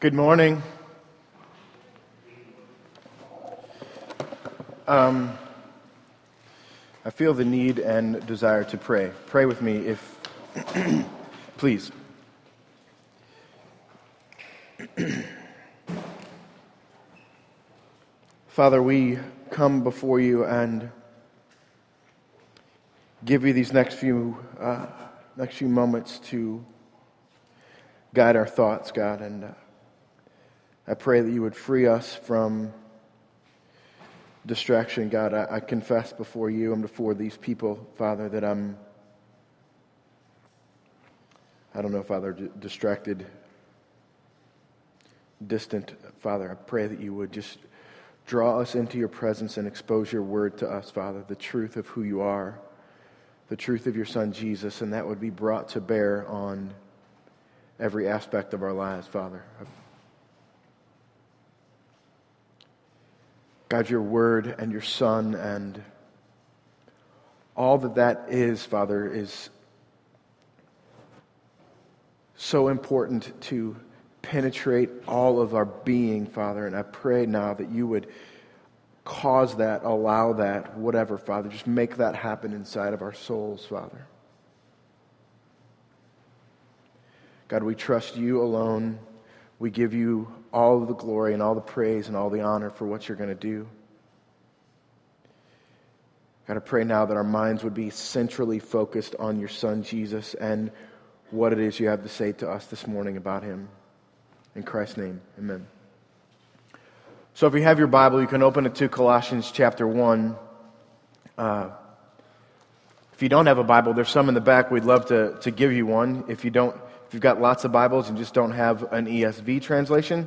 Good morning. Um, I feel the need and desire to pray. Pray with me if, please. Father, we come before you and give you these next few, uh, next few moments to guide our thoughts, God. And uh, I pray that you would free us from distraction, God. I, I confess before you and before these people, Father, that I'm, I don't know, Father, d- distracted, distant. Father, I pray that you would just draw us into your presence and expose your word to us, Father, the truth of who you are, the truth of your Son, Jesus, and that would be brought to bear on every aspect of our lives, Father. God, your word and your Son and all that that is, Father, is so important to penetrate all of our being, Father. And I pray now that you would cause that, allow that, whatever, Father. Just make that happen inside of our souls, Father. God, we trust you alone. We give you all of the glory and all the praise and all the honor for what you're going to do. God, I pray now that our minds would be centrally focused on your Son, Jesus, and what it is you have to say to us this morning about him. In Christ's name, amen. So if you have your Bible, you can open it to Colossians chapter 1. Uh, if you don't have a Bible, there's some in the back. We'd love to, to give you one. If you don't, if you've got lots of Bibles and just don't have an ESV translation,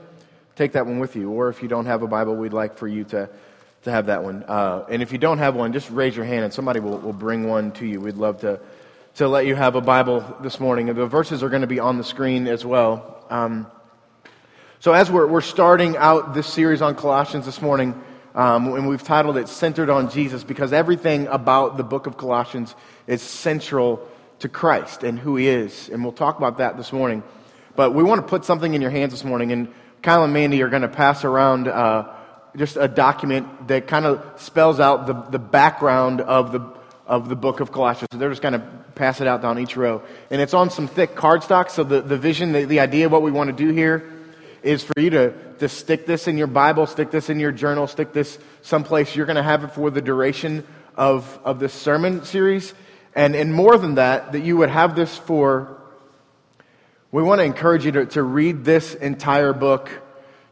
take that one with you. Or if you don't have a Bible, we'd like for you to, to have that one. Uh, and if you don't have one, just raise your hand and somebody will, will bring one to you. We'd love to, to let you have a Bible this morning. The verses are going to be on the screen as well. Um, so, as we're, we're starting out this series on Colossians this morning, um, and we've titled it Centered on Jesus because everything about the book of Colossians is central to Christ and who he is. And we'll talk about that this morning. But we want to put something in your hands this morning, and Kyle and Mandy are going to pass around uh, just a document that kind of spells out the, the background of the, of the book of Colossians. So they're just going to pass it out down each row. And it's on some thick cardstock, so the, the vision, the, the idea of what we want to do here is for you to, to stick this in your Bible, stick this in your journal, stick this someplace. You're going to have it for the duration of, of this sermon series. And, and more than that, that you would have this for, we want to encourage you to, to read this entire book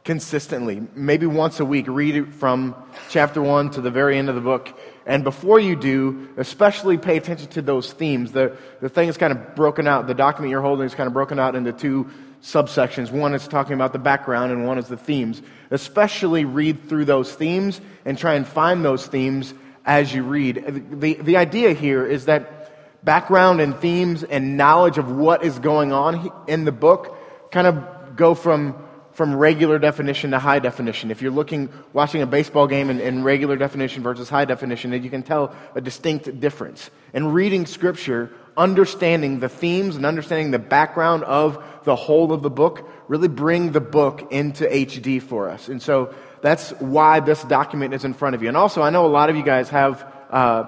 consistently. Maybe once a week, read it from chapter one to the very end of the book. And before you do, especially pay attention to those themes. The, the thing is kind of broken out, the document you're holding is kind of broken out into two subsections. One is talking about the background, and one is the themes. Especially read through those themes and try and find those themes as you read. The, the idea here is that background and themes and knowledge of what is going on in the book kind of go from, from regular definition to high definition. If you're looking, watching a baseball game in, in regular definition versus high definition, you can tell a distinct difference. And reading scripture understanding the themes and understanding the background of the whole of the book really bring the book into HD for us. And so that's why this document is in front of you. And also, I know a lot of you guys have, uh,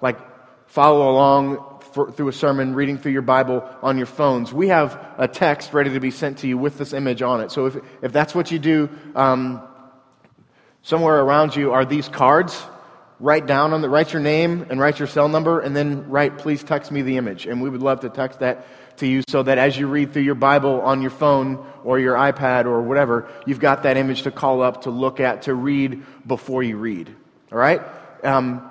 like, follow along for, through a sermon, reading through your Bible on your phones. We have a text ready to be sent to you with this image on it. So if, if that's what you do, um, somewhere around you are these cards write down on the write your name and write your cell number and then write please text me the image and we would love to text that to you so that as you read through your bible on your phone or your ipad or whatever you've got that image to call up to look at to read before you read all right um,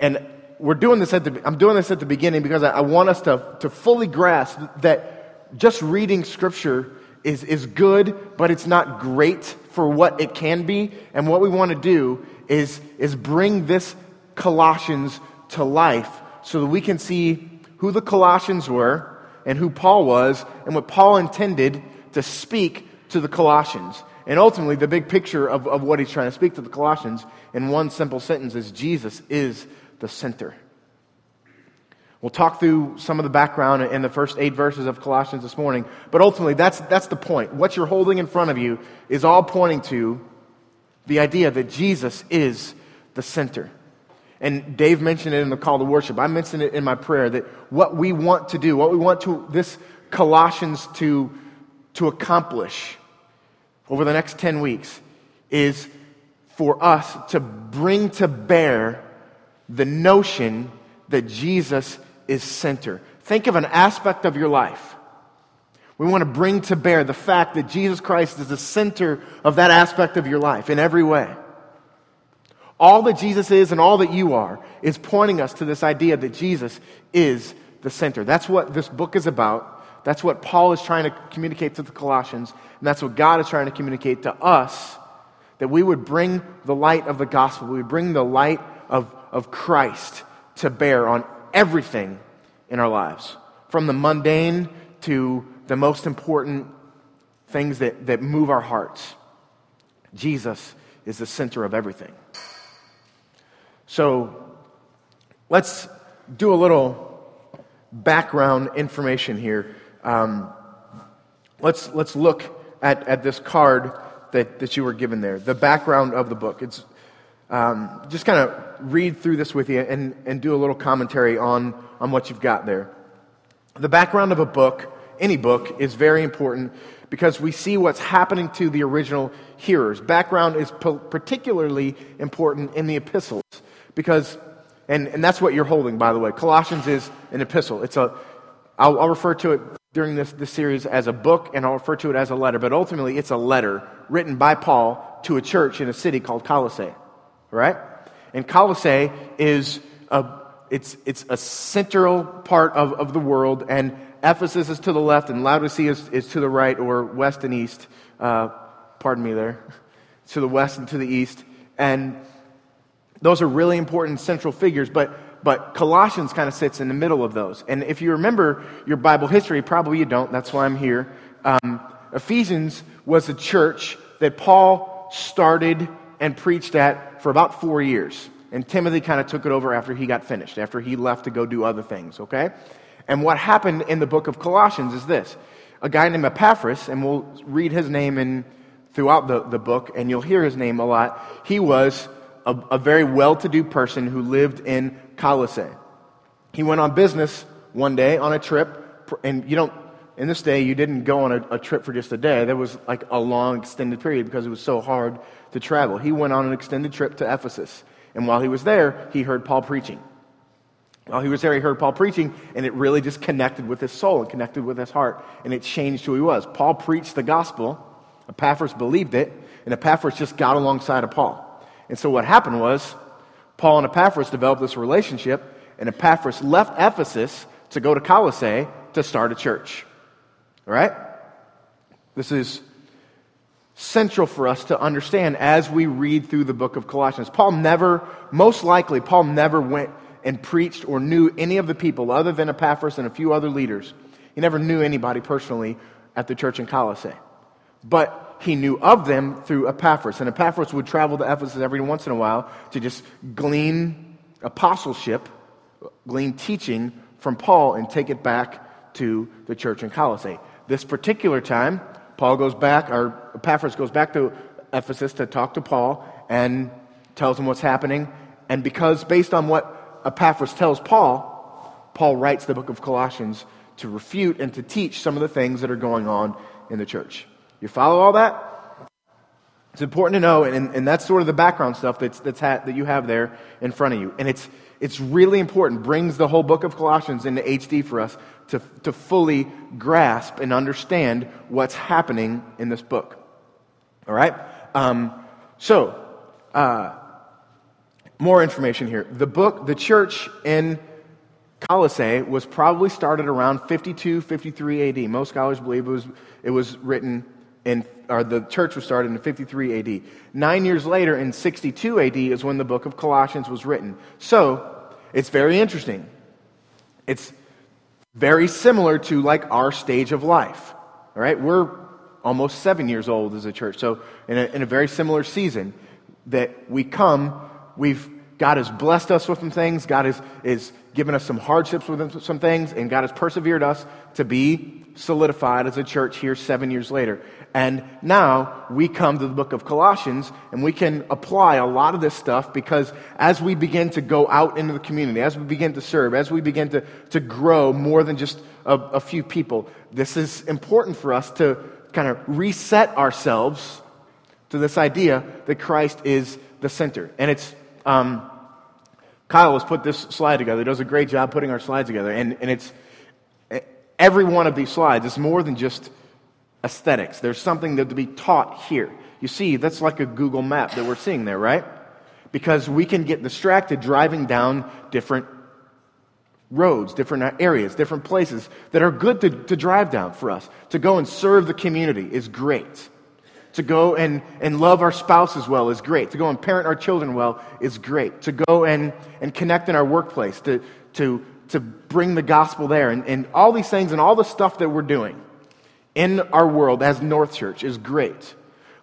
and we're doing this at the i'm doing this at the beginning because i, I want us to, to fully grasp that just reading scripture is, is good but it's not great for what it can be and what we want to do is, is bring this Colossians to life so that we can see who the Colossians were and who Paul was and what Paul intended to speak to the Colossians. And ultimately, the big picture of, of what he's trying to speak to the Colossians in one simple sentence is Jesus is the center. We'll talk through some of the background in the first eight verses of Colossians this morning, but ultimately, that's, that's the point. What you're holding in front of you is all pointing to the idea that Jesus is the center. And Dave mentioned it in the call to worship. I mentioned it in my prayer that what we want to do, what we want to this Colossians to, to accomplish over the next 10 weeks is for us to bring to bear the notion that Jesus is center. Think of an aspect of your life. We want to bring to bear the fact that Jesus Christ is the center of that aspect of your life in every way. All that Jesus is and all that you are is pointing us to this idea that Jesus is the center. That's what this book is about. That's what Paul is trying to communicate to the Colossians, and that's what God is trying to communicate to us that we would bring the light of the gospel, we would bring the light of, of Christ to bear on everything in our lives, from the mundane to the most important things that, that move our hearts. Jesus is the center of everything. So let's do a little background information here. Um, let's, let's look at, at this card that, that you were given there, the background of the book. It's um, just kind of read through this with you and, and do a little commentary on, on what you've got there. The background of a book, any book, is very important because we see what's happening to the original hearers. Background is po- particularly important in the epistles because, and, and that's what you're holding, by the way. Colossians is an epistle. It's a, I'll, I'll refer to it during this, this series as a book and I'll refer to it as a letter, but ultimately it's a letter written by Paul to a church in a city called Colossae right? And Colossae is a, it's, it's a central part of, of the world, and Ephesus is to the left, and Laodicea is, is to the right, or west and east. Uh, pardon me there. To the west and to the east. And those are really important central figures, but, but Colossians kind of sits in the middle of those. And if you remember your Bible history, probably you don't, that's why I'm here. Um, Ephesians was a church that Paul started and preached at for about four years. And Timothy kind of took it over after he got finished, after he left to go do other things, okay? And what happened in the book of Colossians is this a guy named Epaphras, and we'll read his name in, throughout the, the book, and you'll hear his name a lot. He was a, a very well to do person who lived in Colossae. He went on business one day on a trip, and you don't, in this day, you didn't go on a, a trip for just a day. There was like a long, extended period because it was so hard to travel. He went on an extended trip to Ephesus. And while he was there, he heard Paul preaching. While he was there, he heard Paul preaching, and it really just connected with his soul and connected with his heart, and it changed who he was. Paul preached the gospel, Epaphras believed it, and Epaphras just got alongside of Paul. And so what happened was, Paul and Epaphras developed this relationship, and Epaphras left Ephesus to go to Colossae to start a church. All right? This is central for us to understand as we read through the book of Colossians. Paul never, most likely, Paul never went and preached or knew any of the people other than Epaphras and a few other leaders. He never knew anybody personally at the church in Colossae. But he knew of them through Epaphras. And Epaphras would travel to Ephesus every once in a while to just glean apostleship, glean teaching from Paul and take it back to the church in Colossae. This particular time, Paul goes back, or Epaphras goes back to Ephesus to talk to Paul and tells him what's happening. And because, based on what Epaphras tells Paul, Paul writes the book of Colossians to refute and to teach some of the things that are going on in the church. You follow all that? It's important to know, and, and that's sort of the background stuff that's, that's ha- that you have there in front of you. And it's, it's really important, brings the whole book of Colossians into HD for us to, to fully grasp and understand what's happening in this book. All right? Um, so, uh, more information here. The book, the church in Colossae was probably started around 52, 53 AD. Most scholars believe it was, it was written in, or the church was started in 53 AD. Nine years later, in 62 AD, is when the book of Colossians was written. So, it's very interesting. It's very similar to like our stage of life. All right, we're almost seven years old as a church, so in a, in a very similar season that we come, we've God has blessed us with some things. God has, is given us some hardships with some things, and God has persevered us to be solidified as a church here seven years later. And now we come to the book of Colossians and we can apply a lot of this stuff because as we begin to go out into the community, as we begin to serve, as we begin to, to grow more than just a, a few people, this is important for us to kind of reset ourselves to this idea that Christ is the center. And it's, um, Kyle has put this slide together. He does a great job putting our slides together. And, and it's, every one of these slides is more than just aesthetics. There's something that to be taught here. You see, that's like a Google map that we're seeing there, right? Because we can get distracted driving down different roads, different areas, different places that are good to, to drive down for us. To go and serve the community is great. To go and, and love our spouses well is great. To go and parent our children well is great. To go and, and connect in our workplace, to, to, to bring the gospel there, and, and all these things and all the stuff that we're doing in our world as North Church is great.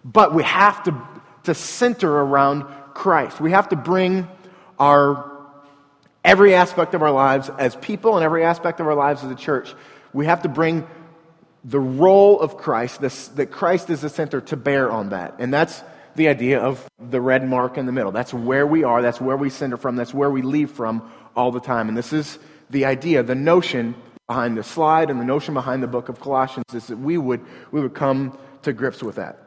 But we have to, to center around Christ. We have to bring our every aspect of our lives as people and every aspect of our lives as a church. We have to bring the role of Christ, this, that Christ is the center, to bear on that. And that's the idea of the red mark in the middle. That's where we are, that's where we center from, that's where we leave from all the time. And this is the idea, the notion behind the slide and the notion behind the book of Colossians is that we would, we would come to grips with that.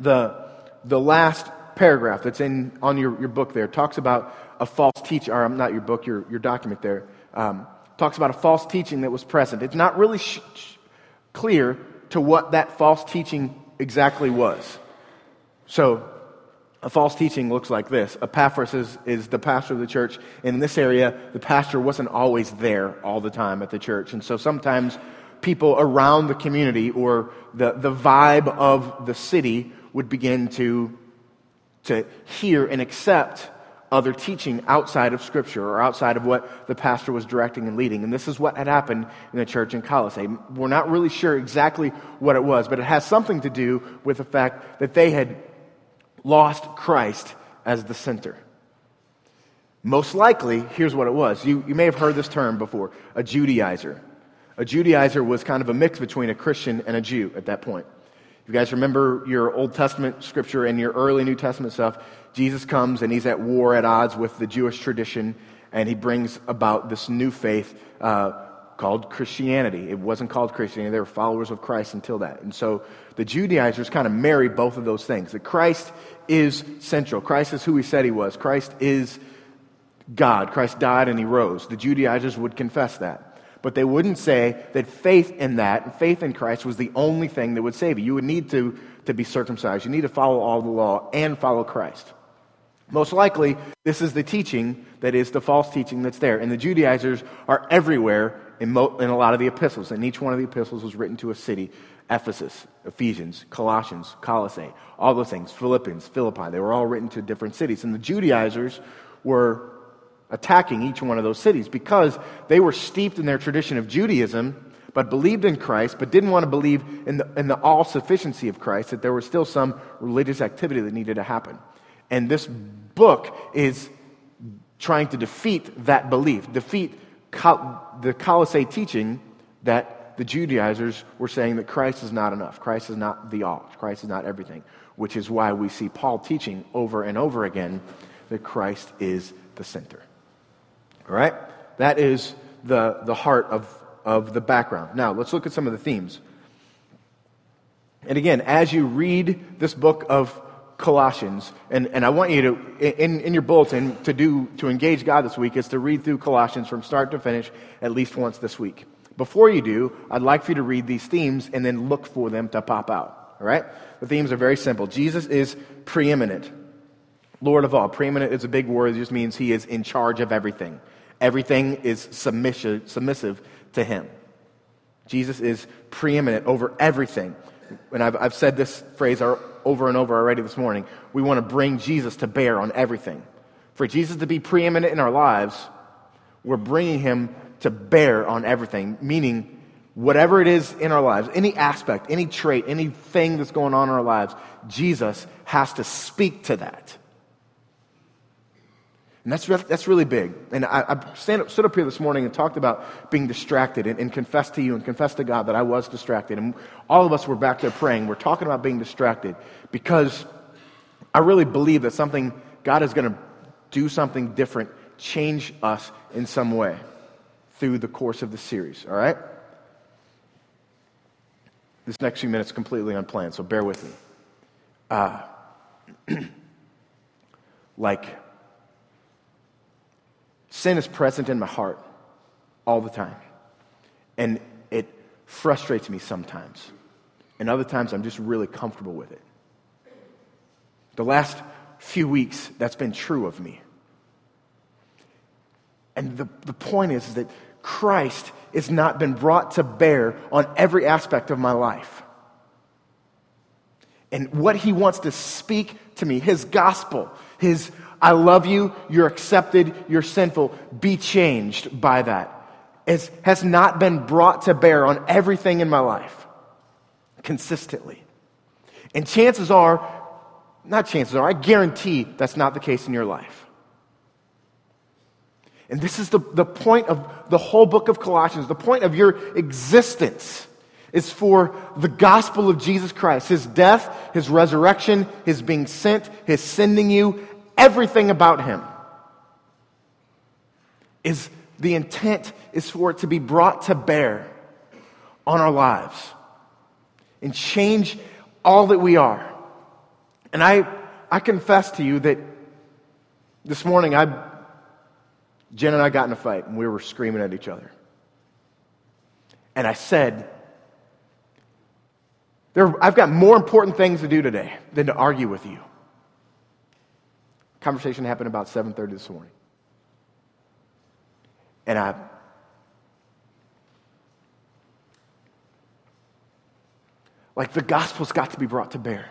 The, the last paragraph that's in, on your, your book there talks about a false teacher, or not your book, your, your document there, um, talks about a false teaching that was present. It's not really sh- sh- clear to what that false teaching exactly was. So, a false teaching looks like this. Epaphras is, is the pastor of the church. And in this area, the pastor wasn't always there all the time at the church. And so sometimes people around the community or the, the vibe of the city would begin to, to hear and accept other teaching outside of Scripture or outside of what the pastor was directing and leading. And this is what had happened in the church in Colossae. We're not really sure exactly what it was, but it has something to do with the fact that they had lost Christ as the center. Most likely, here's what it was. You, you may have heard this term before a Judaizer. A Judaizer was kind of a mix between a Christian and a Jew at that point. If you guys remember your Old Testament scripture and your early New Testament stuff, Jesus comes and he's at war, at odds with the Jewish tradition, and he brings about this new faith uh, called Christianity. It wasn't called Christianity, they were followers of Christ until that. And so the Judaizers kind of marry both of those things. That Christ is central. Christ is who he said he was. Christ is God. Christ died and he rose. The Judaizers would confess that. But they wouldn't say that faith in that, faith in Christ, was the only thing that would save you. You would need to, to be circumcised. You need to follow all the law and follow Christ. Most likely, this is the teaching that is the false teaching that's there. And the Judaizers are everywhere in, mo- in a lot of the epistles. And each one of the epistles was written to a city. Ephesus, Ephesians, Colossians, Colossae, all those things, Philippians, Philippi, they were all written to different cities. And the Judaizers were attacking each one of those cities because they were steeped in their tradition of Judaism, but believed in Christ, but didn't want to believe in the, in the all sufficiency of Christ, that there was still some religious activity that needed to happen. And this book is trying to defeat that belief, defeat the Colossae teaching that the Judaizers were saying that Christ is not enough. Christ is not the all. Christ is not everything, which is why we see Paul teaching over and over again that Christ is the center. All right? That is the, the heart of, of the background. Now, let's look at some of the themes. And again, as you read this book of Colossians, and, and I want you to, in, in your bulletin, to do, to engage God this week, is to read through Colossians from start to finish at least once this week. Before you do, I'd like for you to read these themes and then look for them to pop out. All right? The themes are very simple. Jesus is preeminent, Lord of all. Preeminent is a big word, it just means he is in charge of everything. Everything is submissive, submissive to him. Jesus is preeminent over everything. And I've, I've said this phrase over and over already this morning. We want to bring Jesus to bear on everything. For Jesus to be preeminent in our lives, we're bringing him to bear on everything, meaning whatever it is in our lives, any aspect, any trait, anything that's going on in our lives, Jesus has to speak to that. And that's, that's really big. And I, I stand stood up here this morning and talked about being distracted and, and confessed to you and confessed to God that I was distracted. And all of us were back there praying. We're talking about being distracted because I really believe that something, God is going to do something different, change us in some way through the course of the series, all right? This next few minutes completely unplanned, so bear with me. Uh, like, Sin is present in my heart all the time. And it frustrates me sometimes. And other times I'm just really comfortable with it. The last few weeks, that's been true of me. And the, the point is, is that Christ has not been brought to bear on every aspect of my life. And what he wants to speak to me, his gospel, his I love you, you're accepted, you're sinful. Be changed by that. It has not been brought to bear on everything in my life consistently. And chances are, not chances are, I guarantee that's not the case in your life. And this is the, the point of the whole book of Colossians, the point of your existence is for the gospel of Jesus Christ, his death, his resurrection, his being sent, his sending you, everything about him is the intent is for it to be brought to bear on our lives and change all that we are. And I, I confess to you that this morning I, Jen and I got in a fight and we were screaming at each other. And I said, there, I've got more important things to do today than to argue with you. Conversation happened about 7:30 this morning. And I like the gospel's got to be brought to bear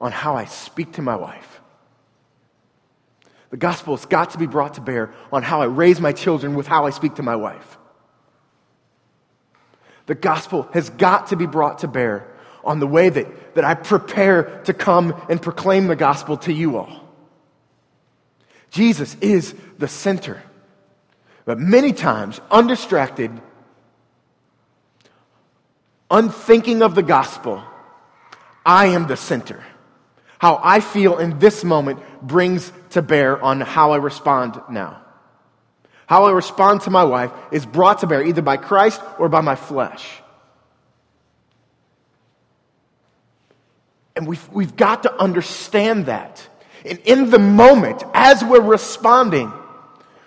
on how I speak to my wife. The gospel's got to be brought to bear on how I raise my children with how I speak to my wife. The gospel has got to be brought to bear on the way that, that I prepare to come and proclaim the gospel to you all. Jesus is the center. But many times, undistracted, unthinking of the gospel, I am the center. How I feel in this moment brings to bear on how I respond now. How I respond to my wife is brought to bear either by Christ or by my flesh. And we've, we've got to understand that. And in the moment, as we're responding,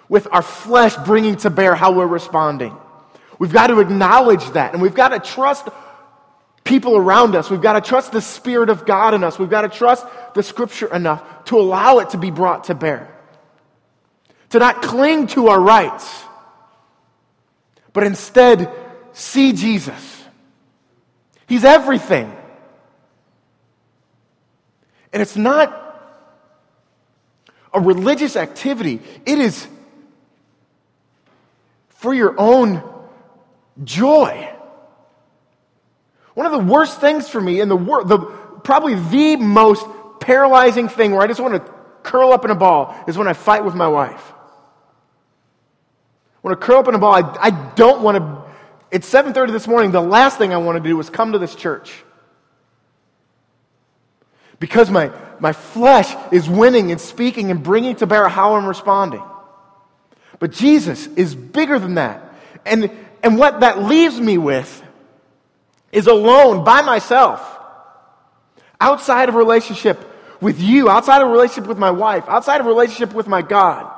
with our flesh bringing to bear how we're responding, we've got to acknowledge that. And we've got to trust people around us. We've got to trust the Spirit of God in us. We've got to trust the Scripture enough to allow it to be brought to bear. To not cling to our rights, but instead see Jesus. He's everything. And it's not a religious activity. It is for your own joy. One of the worst things for me in the world, the, probably the most paralyzing thing where I just want to curl up in a ball is when I fight with my wife. When I curl up in a ball, I, I don't want to. It's 7:30 this morning. The last thing I want to do is come to this church because my, my flesh is winning and speaking and bringing to bear how I'm responding. But Jesus is bigger than that. And, and what that leaves me with is alone by myself, outside of relationship with you, outside of relationship with my wife, outside of relationship with my God.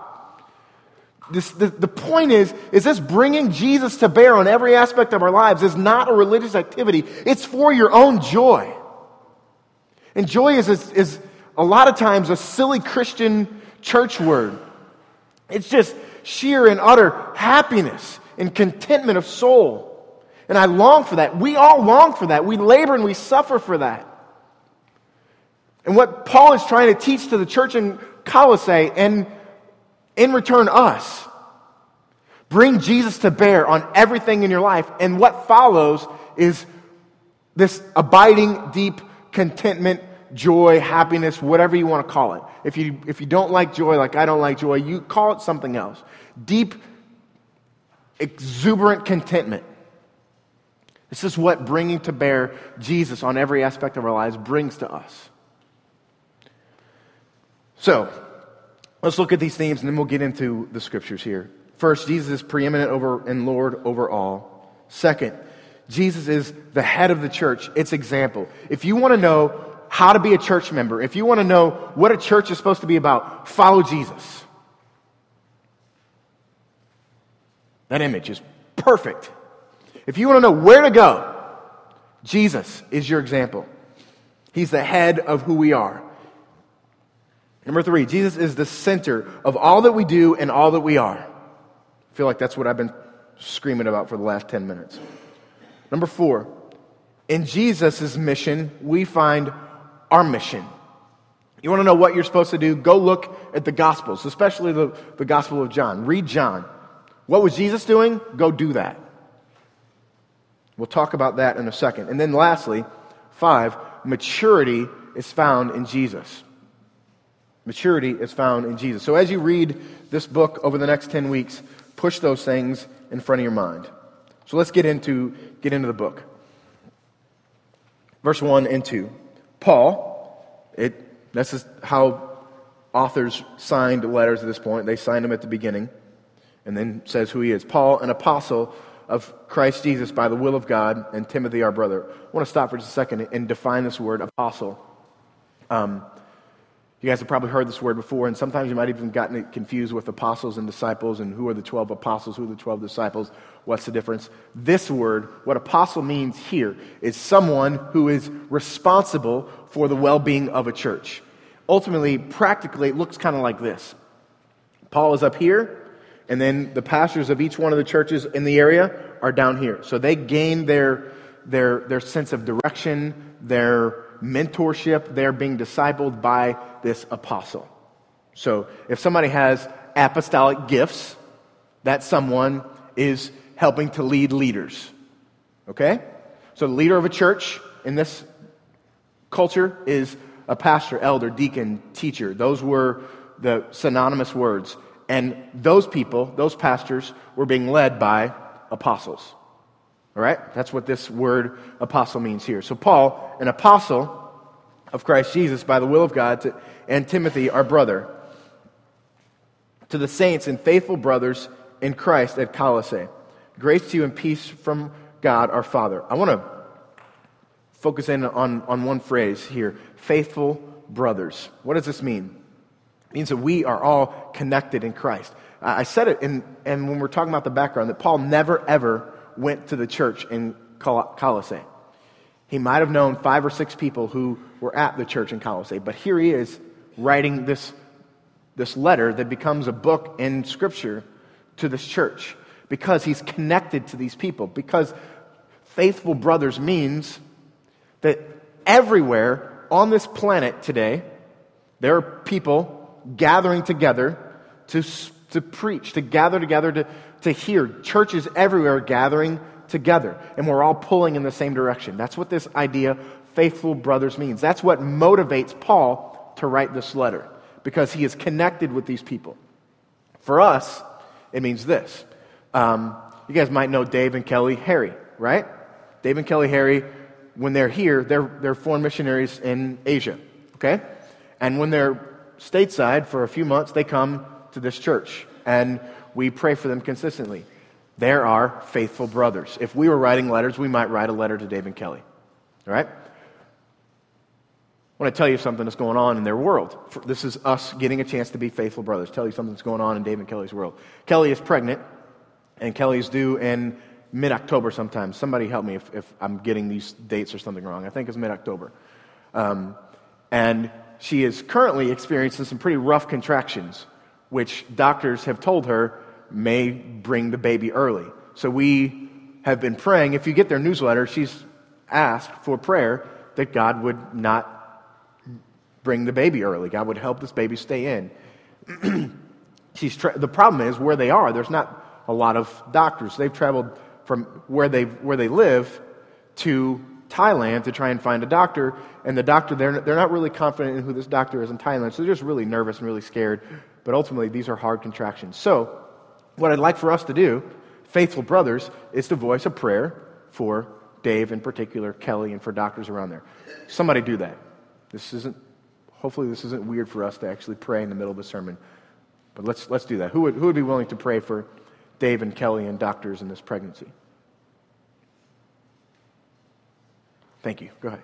This, the, the point is, is this bringing Jesus to bear on every aspect of our lives is not a religious activity. It's for your own joy. And joy is, is, is a lot of times a silly Christian church word. It's just sheer and utter happiness and contentment of soul. And I long for that. We all long for that. We labor and we suffer for that. And what Paul is trying to teach to the church in Colossae and in return us, bring Jesus to bear on everything in your life. And what follows is this abiding, deep contentment, joy, happiness, whatever you want to call it. If you, if you don't like joy, like I don't like joy, you call it something else. Deep, exuberant contentment. This is what bringing to bear Jesus on every aspect of our lives brings to us. So, let's look at these themes and then we'll get into the scriptures here. First, Jesus is preeminent over and Lord over all. Second, Jesus is the head of the church, its example. If you want to know how to be a church member, if you want to know what a church is supposed to be about, follow Jesus. That image is perfect. If you want to know where to go, Jesus is your example. He's the head of who we are. Number three, Jesus is the center of all that we do and all that we are. I feel like that's what I've been screaming about for the last 10 minutes. Number four, in Jesus' mission, we find our mission. You want to know what you're supposed to do? Go look at the Gospels, especially the, the Gospel of John. Read John. What was Jesus doing? Go do that. We'll talk about that in a second. And then lastly, five, maturity is found in Jesus. Maturity is found in Jesus. So as you read this book over the next 10 weeks, push those things in front of your mind. So let's get into, get into the book. Verse 1 and 2. Paul, it, this is how authors signed letters at this point. They signed them at the beginning and then says who he is. Paul, an apostle of Christ Jesus by the will of God, and Timothy, our brother. I want to stop for just a second and define this word, apostle. Um, you guys have probably heard this word before, and sometimes you might even gotten it confused with apostles and disciples and who are the 12 apostles, who are the 12 disciples, what's the difference. This word, what apostle means here, is someone who is responsible for the well being of a church. Ultimately, practically, it looks kind of like this Paul is up here, and then the pastors of each one of the churches in the area are down here. So they gain their, their, their sense of direction, their mentorship. They're being discipled by this apostle. So if somebody has apostolic gifts, that someone is helping to lead leaders. Okay? So the leader of a church in this culture is a pastor, elder, deacon, teacher. Those were the synonymous words. And those people, those pastors, were being led by apostles. All right? That's what this word apostle means here. So, Paul, an apostle of Christ Jesus by the will of God, and Timothy, our brother, to the saints and faithful brothers in Christ at Colossae. Grace to you and peace from God our Father. I want to focus in on, on one phrase here faithful brothers. What does this mean? It means that we are all connected in Christ. I said it, in, and when we're talking about the background, that Paul never, ever went to the church in Colossae. He might have known five or six people who were at the church in Colossae, but here he is writing this, this letter that becomes a book in Scripture to this church because he's connected to these people. Because faithful brothers means that everywhere on this planet today, there are people gathering together to, to preach, to gather together to, to hear. Churches everywhere gathering together, and we're all pulling in the same direction. That's what this idea, faithful brothers, means. That's what motivates Paul to write this letter, because he is connected with these people. For us, it means this. Um, you guys might know Dave and Kelly Harry, right? Dave and Kelly Harry, when they're here, they're, they're foreign missionaries in Asia, okay? And when they're stateside for a few months, they come to this church and we pray for them consistently. There are faithful brothers. If we were writing letters, we might write a letter to Dave and Kelly. All right? I want to tell you something that's going on in their world. This is us getting a chance to be faithful brothers. Tell you something that's going on in Dave and Kelly's world. Kelly is pregnant, and Kelly's due in mid October sometime. Somebody help me if, if, I'm getting these dates or something wrong. I think it's mid October. Um, and she is currently experiencing some pretty rough contractions, which doctors have told her may bring the baby early. So we have been praying. If you get their newsletter, she's asked for prayer that God would not bring the baby early. God would help this baby stay in. she's tra- the problem is where they are, there's not a lot of doctors. They've traveled from where they, where they live to Thailand to try and find a doctor, and the doctor, they're, they're not really confident in who this doctor is in Thailand, so they're just really nervous and really scared. But ultimately, these are hard contractions. So, what I'd like for us to do, faithful brothers, is to voice a prayer for Dave in particular, Kelly, and for doctors around there. Somebody do that. This isn't, hopefully, this isn't weird for us to actually pray in the middle of a sermon. But let's, let's do that. Who would, who would be willing to pray for Dave and Kelly and doctors in this pregnancy? Thank you. Go ahead.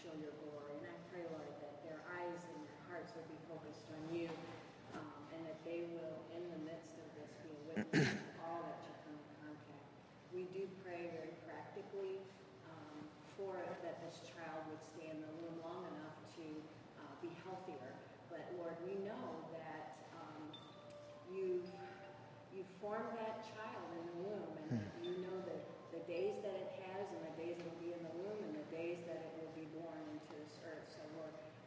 show your glory. And I pray, Lord, that their eyes and their hearts will be focused on you um, and that they will, in the midst of this, be with witness all that you come in contact. We do pray very practically um, for it that this child would stay in the room long enough to uh, be healthier. But Lord, we know that um, you you formed that child in the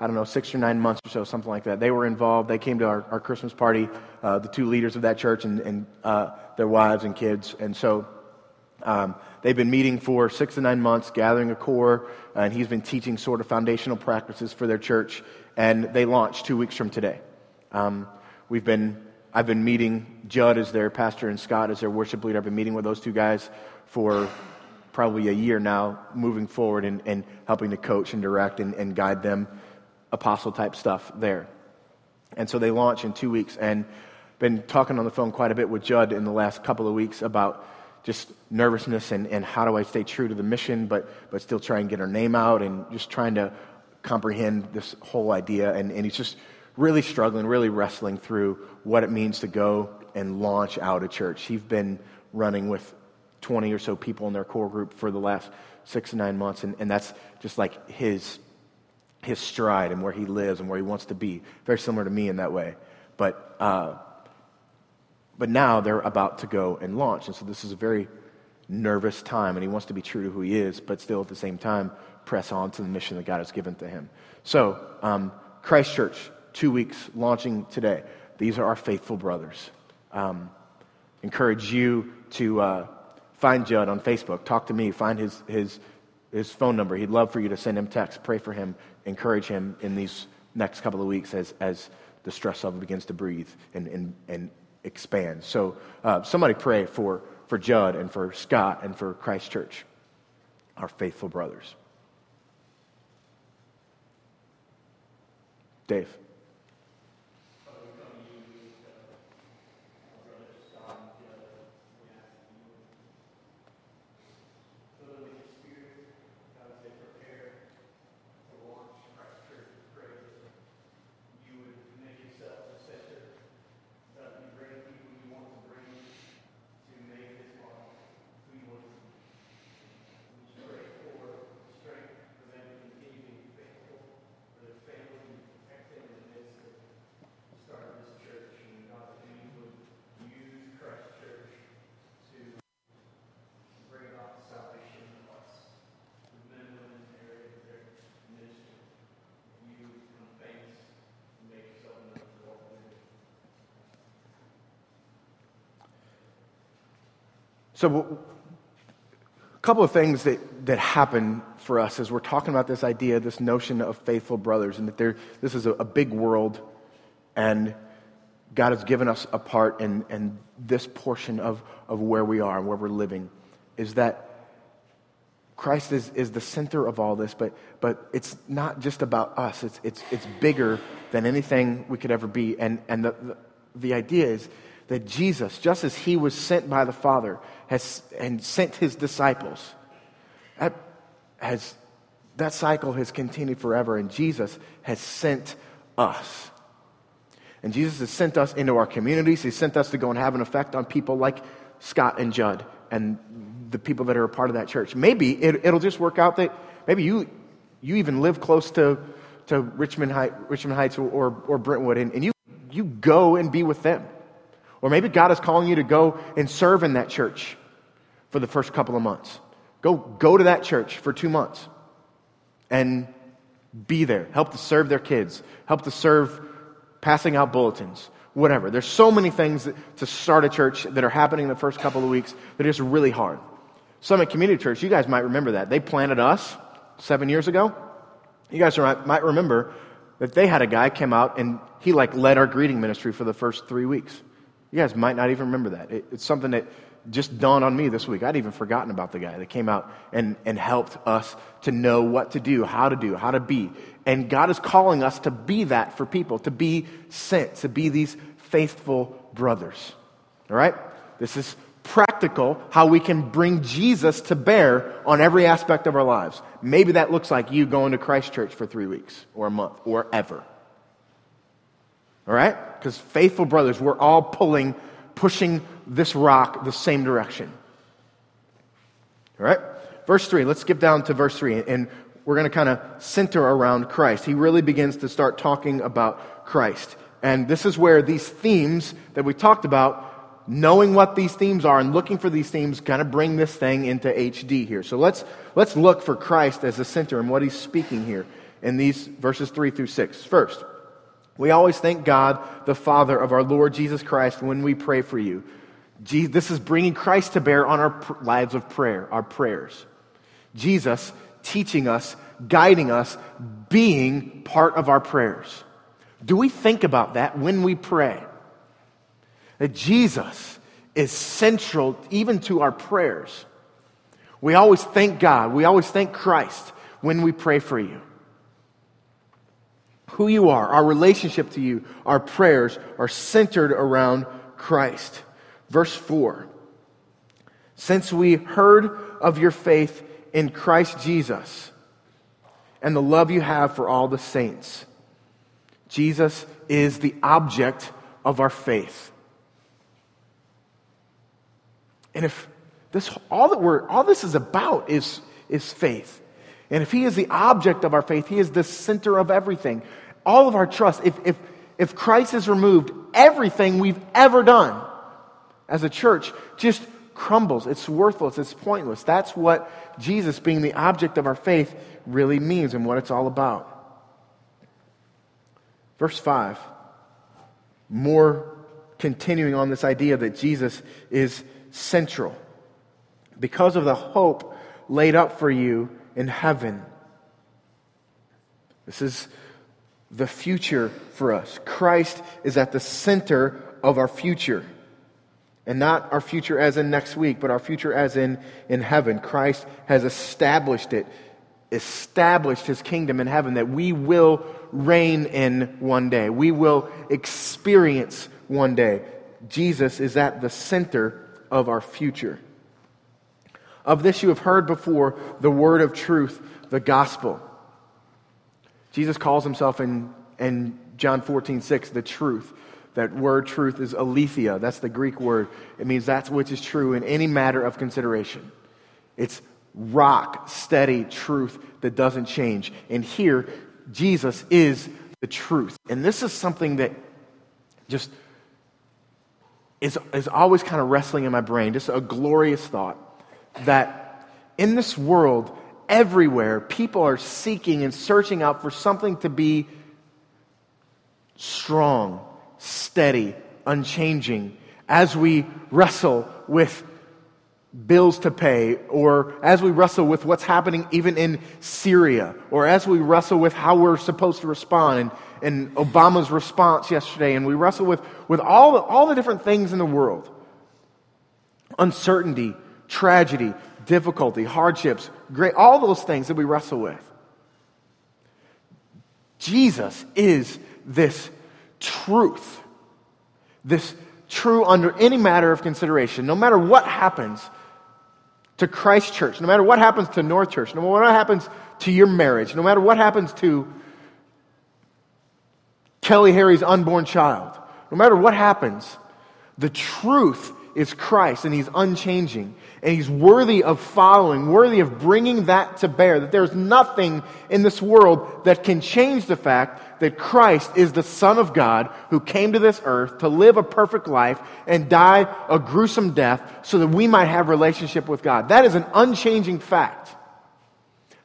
I don't know, six or nine months or so, something like that. They were involved. They came to our, our Christmas party, uh, the two leaders of that church and, and uh, their wives and kids. And so um, they've been meeting for six to nine months, gathering a core, and he's been teaching sort of foundational practices for their church and they launch two weeks from today. Um, we've been, I've been meeting Judd as their pastor and Scott as their worship leader. I've been meeting with those two guys for probably a year now, moving forward and, and helping to coach and direct and, and guide them apostle type stuff there. And so they launch in two weeks, and been talking on the phone quite a bit with Judd in the last couple of weeks about just nervousness and, and how do I stay true to the mission, but, but still try and get our name out and just trying to comprehend this whole idea. And, and he's just really struggling, really wrestling through what it means to go and launch out a church. He's been running with 20 or so people in their core group for the last six to nine months, and, and that's just like his, his stride and where he lives and where he wants to be. Very similar to me in that way. But, uh, but now they're about to go and launch, and so this is a very nervous time, and he wants to be true to who he is, but still at the same time press on to the mission that God has given to him. So, um, Christ Church, two weeks, launching today. These are our faithful brothers. Um, encourage you to uh, find Judd on Facebook. Talk to me. Find his, his, his phone number. He'd love for you to send him text. Pray for him. Encourage him in these next couple of weeks as, as the stress level begins to breathe and, and, and expand. So, uh, somebody pray for, for Judd and for Scott and for Christ Church, our faithful brothers. Dave. So, a couple of things that, that happen for us as we're talking about this idea, this notion of faithful brothers, and that this is a, a, big world, and God has given us a part in, in this portion of, of where we are and where we're living, is that Christ is, is the center of all this, but, but it's not just about us. It's, it's, it's bigger than anything we could ever be. And, and the, the, the idea is that Jesus, just as he was sent by the Father has, and sent his disciples, that, has, that cycle has continued forever, and Jesus has sent us. And Jesus has sent us into our communities. He's sent us to go and have an effect on people like Scott and Judd and the people that are a part of that church. Maybe it, it'll just work out that maybe you, you even live close to, to Richmond, Heights, Richmond Heights or, or, or Brentwood, and, and you, you go and be with them. Or maybe God is calling you to go and serve in that church for the first couple of months. Go, go to that church for two months and be there. Help to serve their kids. Help to serve passing out bulletins. Whatever. There's so many things to start a church that are happening in the first couple of weeks that are just really hard. Summit Community Church, you guys might remember that. They planted us seven years ago. You guys might remember that they had a guy come out and he like led our greeting ministry for the first three weeks. You guys might not even remember that. It, it's something that just dawned on me this week. I'd even forgotten about the guy that came out and, and helped us to know what to do, how to do, how to be. And God is calling us to be that for people, to be sent, to be these faithful brothers. All right? This is practical how we can bring Jesus to bear on every aspect of our lives. Maybe that looks like you going to Christ Church for three weeks or a month or ever. All right? Because faithful brothers, we're all pulling, pushing this rock the same direction. All right? Verse 3, let's skip down to verse 3, and we're going to kind of center around Christ. He really begins to start talking about Christ. And this is where these themes that we talked about, knowing what these themes are and looking for these themes, kind of bring this thing into HD here. So let's, let's look for Christ as the center and what he's speaking here in these verses 3 through 6. First, we always thank God, the Father of our Lord Jesus Christ, when we pray for you. Jesus, this is bringing Christ to bear on our lives of prayer, our prayers. Jesus teaching us, guiding us, being part of our prayers. Do we think about that when we pray? That Jesus is central even to our prayers. We always thank God, we always thank Christ when we pray for you. Who you are, our relationship to you, our prayers are centered around Christ. Verse 4 Since we heard of your faith in Christ Jesus and the love you have for all the saints, Jesus is the object of our faith. And if this all that we're all this is about is, is faith. And if he is the object of our faith, he is the center of everything. All of our trust, if, if, if Christ is removed, everything we've ever done as a church just crumbles. It's worthless. It's pointless. That's what Jesus, being the object of our faith, really means and what it's all about. Verse 5, more continuing on this idea that Jesus is central. Because of the hope laid up for you in heaven. This is the future for us. Christ is at the center of our future. And not our future as in next week, but our future as in in heaven. Christ has established it, established his kingdom in heaven that we will reign in one day. We will experience one day. Jesus is at the center of our future. Of this you have heard before the word of truth, the gospel. Jesus calls himself in, in John 14, 6, the truth. That word truth is aletheia. That's the Greek word. It means that's which is true in any matter of consideration. It's rock steady truth that doesn't change. And here, Jesus is the truth. And this is something that just is, is always kind of wrestling in my brain, just a glorious thought that in this world, everywhere, people are seeking and searching out for something to be strong, steady, unchanging. As we wrestle with bills to pay, or as we wrestle with what's happening even in Syria, or as we wrestle with how we're supposed to respond, and, and Obama's response yesterday, and we wrestle with, with all, the, all the different things in the world. Uncertainty, tragedy, difficulty, hardships, great, all those things that we wrestle with. Jesus is this truth, this true under any matter of consideration. No matter what happens to Christ Church, no matter what happens to North Church, no matter what happens to your marriage, no matter what happens to Kelly Harry's unborn child, no matter what happens, the truth is Christ, and He's unchanging, and He's worthy of following, worthy of bringing that to bear. That there's nothing in this world that can change the fact that Christ is the Son of God who came to this earth to live a perfect life and die a gruesome death so that we might have relationship with God. That is an unchanging fact.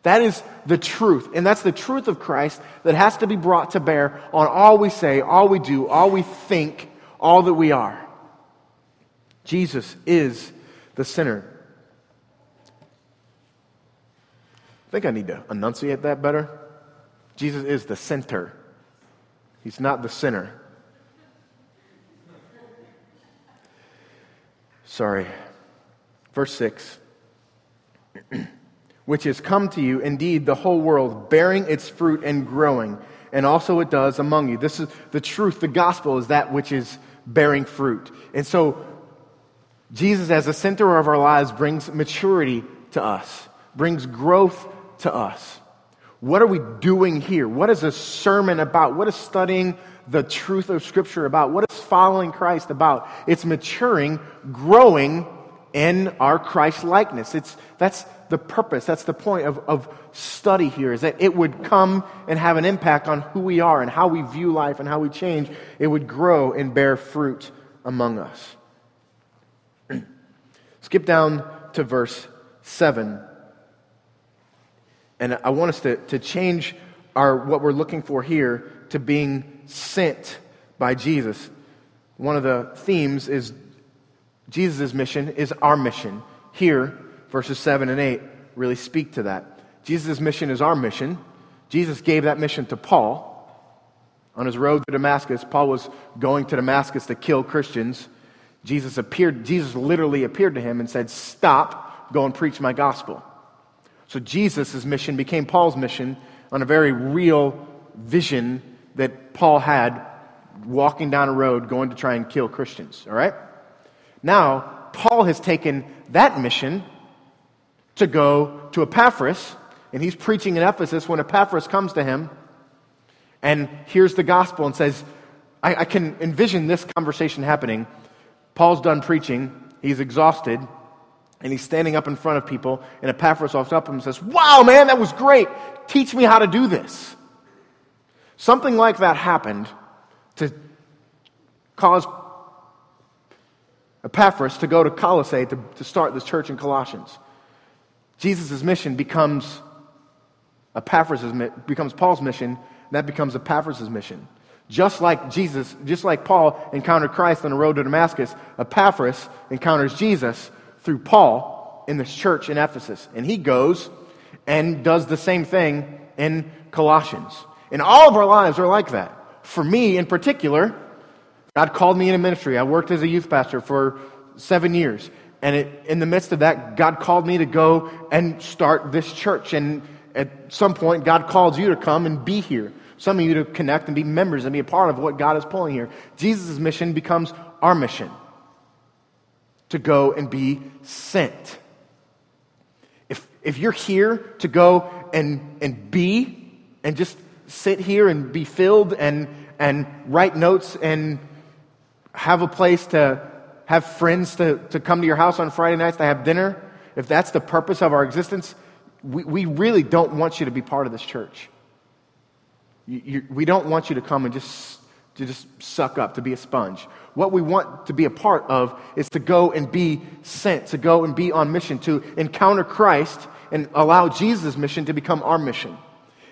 That is the truth. And that's the truth of Christ that has to be brought to bear on all we say, all we do, all we think, all that we are. Jesus is the sinner. I think I need to enunciate that better. Jesus is the center, He's not the sinner. Sorry. Verse 6 which has come to you, indeed, the whole world, bearing its fruit and growing, and also it does among you. This is the truth. The gospel is that which is bearing fruit. And so, Jesus, as the center of our lives, brings maturity to us, brings growth to us. What are we doing here? What is a sermon about? What is studying the truth of Scripture about? What is following Christ about? It's maturing, growing in our Christ likeness. It's, that's the purpose, that's the point of, of study here, is that it would come and have an impact on who we are and how we view life and how we change. It would grow and bear fruit among us. Skip down to verse 7. And I want us to, to change our, what we're looking for here to being sent by Jesus. One of the themes is Jesus' mission is our mission. Here, verses 7 and 8 really speak to that. Jesus' mission is our mission. Jesus gave that mission to Paul. On his road to Damascus, Paul was going to Damascus to kill Christians. Jesus appeared, Jesus literally appeared to him and said, Stop, go and preach my gospel. So Jesus' mission became Paul's mission on a very real vision that Paul had walking down a road going to try and kill Christians. All right? Now, Paul has taken that mission to go to Epaphras, and he's preaching in Ephesus when Epaphras comes to him and hears the gospel and says, I, I can envision this conversation happening. Paul's done preaching, he's exhausted, and he's standing up in front of people, and Epaphras walks up and says, Wow, man, that was great. Teach me how to do this. Something like that happened to cause Epaphras to go to Colossae to, to start this church in Colossians. Jesus' mission becomes Epaphras' becomes Paul's mission, and that becomes Epaphras' mission. Just like Jesus, just like Paul encountered Christ on the road to Damascus, Epaphras encounters Jesus through Paul in this church in Ephesus. And he goes and does the same thing in Colossians. And all of our lives are like that. For me in particular, God called me into ministry. I worked as a youth pastor for seven years. And it, in the midst of that, God called me to go and start this church. And at some point, God called you to come and be here. Some of you to connect and be members and be a part of what God is pulling here. Jesus' mission becomes our mission to go and be sent. If, if you're here to go and, and be and just sit here and be filled and, and write notes and have a place to have friends to, to come to your house on Friday nights to have dinner, if that's the purpose of our existence, we, we really don't want you to be part of this church. You, you, we don't want you to come and just, to just suck up, to be a sponge. What we want to be a part of is to go and be sent, to go and be on mission, to encounter Christ and allow Jesus' mission to become our mission.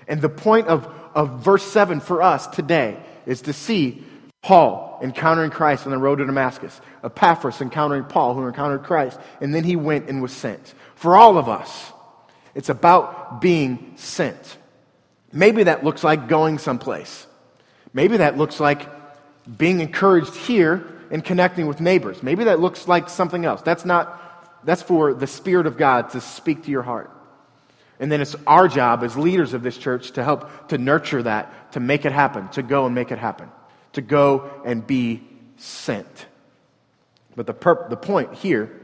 And the point of, of verse 7 for us today is to see Paul encountering Christ on the road to Damascus, Epaphras encountering Paul, who encountered Christ, and then he went and was sent. For all of us, it's about being sent. Maybe that looks like going someplace. Maybe that looks like being encouraged here and connecting with neighbors. Maybe that looks like something else. That's not, that's for the Spirit of God to speak to your heart. And then it's our job as leaders of this church to help to nurture that, to make it happen, to go and make it happen to go and be sent. But the, perp- the point here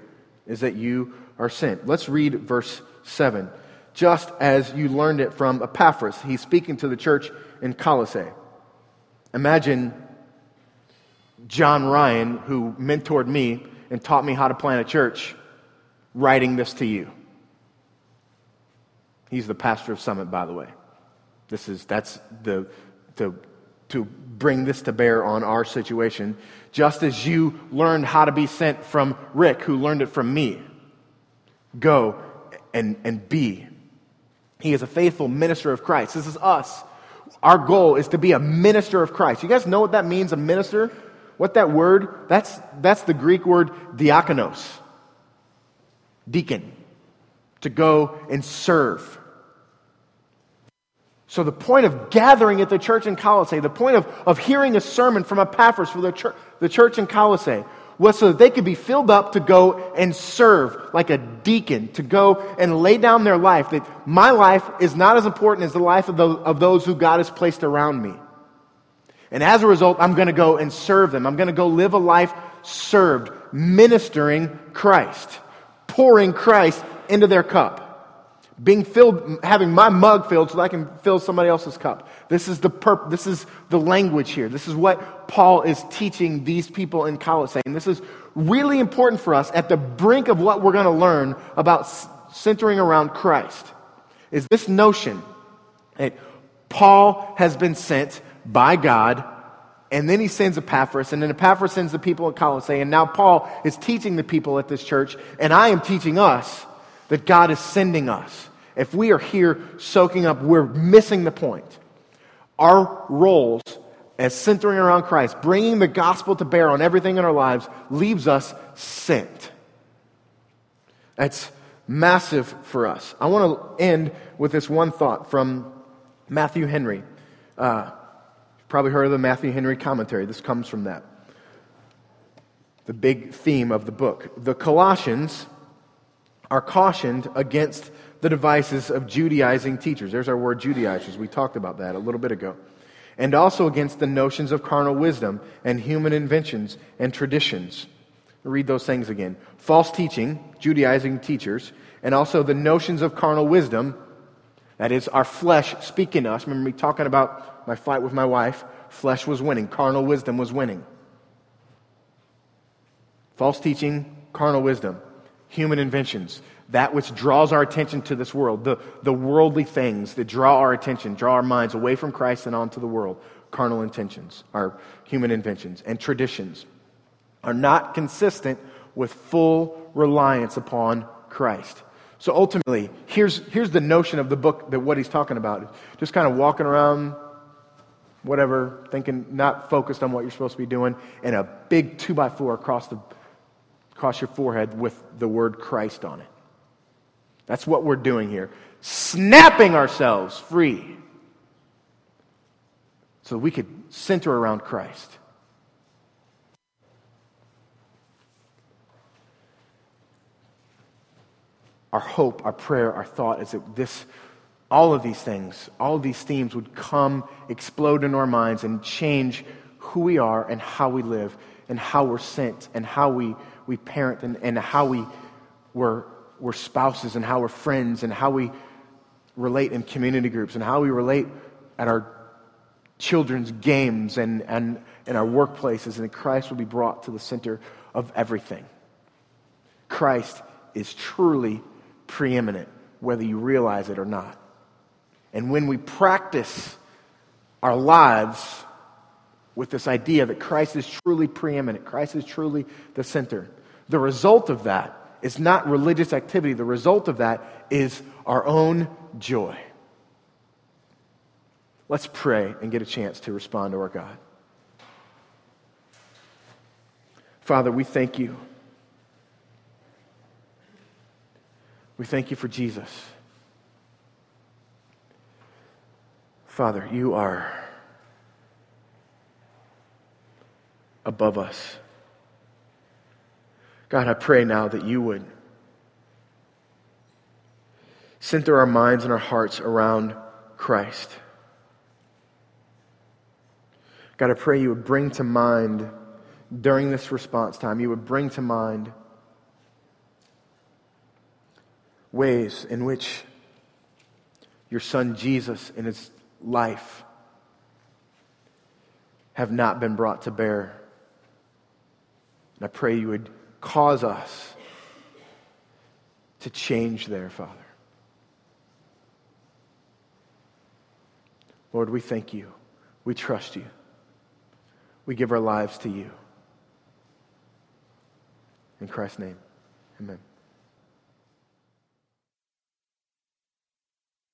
is that you are sent. Let's read verse 7. Just as you learned it from Epaphras, he's speaking to the church in Colossae. Imagine John Ryan, who mentored me and taught me how to plant a church writing this to you. He's the pastor of Summit, by the way. This is that's the to to bring this to bear on our situation, just as you learned how to be sent from Rick, who learned it from me. Go and, and be. He is a faithful minister of Christ. This is us. Our goal is to be a minister of Christ. You guys know what that means, a minister? What that word? That's, that's the Greek word diakonos, deacon, to go and serve. So, the point of gathering at the church in Colossae, the point of, of hearing a sermon from Epaphras for the church, the church in Colossae, was so that they could be filled up to go and serve like a deacon, to go and lay down their life. That my life is not as important as the life of, the, of those who God has placed around me. And as a result, I'm going to go and serve them. I'm going to go live a life served, ministering Christ, pouring Christ into their cup being filled, having my mug filled so that I can fill somebody else's cup. This is the perp, this is the language here. This is what Paul is teaching these people in Colossae. And this is really important for us at the brink of what we're going to learn about centering around Christ. Is this notion that Paul has been sent by God and then he sends Epaphras, and then Epaphras sends the people at Colossae, and now Paul is teaching the people at this church, and I am teaching us that God is sending us. If we are here soaking up, we're missing the point. Our roles as centering around Christ, bringing the gospel to bear on everything in our lives, leaves us sent. That's massive for us. I want to end with this one thought from Matthew Henry. Uh, you've probably heard of the Matthew Henry commentary. This comes from that. The big theme of the book. The Colossians are cautioned against the devices of Judaizing teachers. There's our word Judaizers. We talked about that a little bit ago. And also against the notions of carnal wisdom and human inventions and traditions. Read those things again. False teaching, Judaizing teachers, and also the notions of carnal wisdom. That is, our flesh speaking to us. Remember me talking about my fight with my wife? Flesh was winning, carnal wisdom was winning. False teaching, carnal wisdom human inventions, that which draws our attention to this world, the, the worldly things that draw our attention, draw our minds away from Christ and onto the world, carnal intentions, our human inventions, and traditions are not consistent with full reliance upon Christ. So ultimately, here's, here's the notion of the book that what he's talking about. Just kind of walking around, whatever, thinking, not focused on what you're supposed to be doing, and a big two by four across the across your forehead with the word Christ on it. That's what we're doing here. Snapping ourselves free so we could center around Christ. Our hope, our prayer, our thought is that this, all of these things, all of these themes would come, explode in our minds, and change who we are and how we live and how we're sent and how we we parent and, and how we were, were spouses and how we're friends and how we relate in community groups and how we relate at our children's games and, and in our workplaces, and Christ will be brought to the center of everything. Christ is truly preeminent, whether you realize it or not. And when we practice our lives with this idea that Christ is truly preeminent, Christ is truly the center. The result of that is not religious activity, the result of that is our own joy. Let's pray and get a chance to respond to our God. Father, we thank you. We thank you for Jesus. Father, you are above us. God, I pray now that you would center our minds and our hearts around Christ. God, I pray you would bring to mind during this response time, you would bring to mind ways in which your son Jesus in his life have not been brought to bear. And I pray you would cause us to change there, Father. Lord, we thank you. We trust you. We give our lives to you. In Christ's name, amen.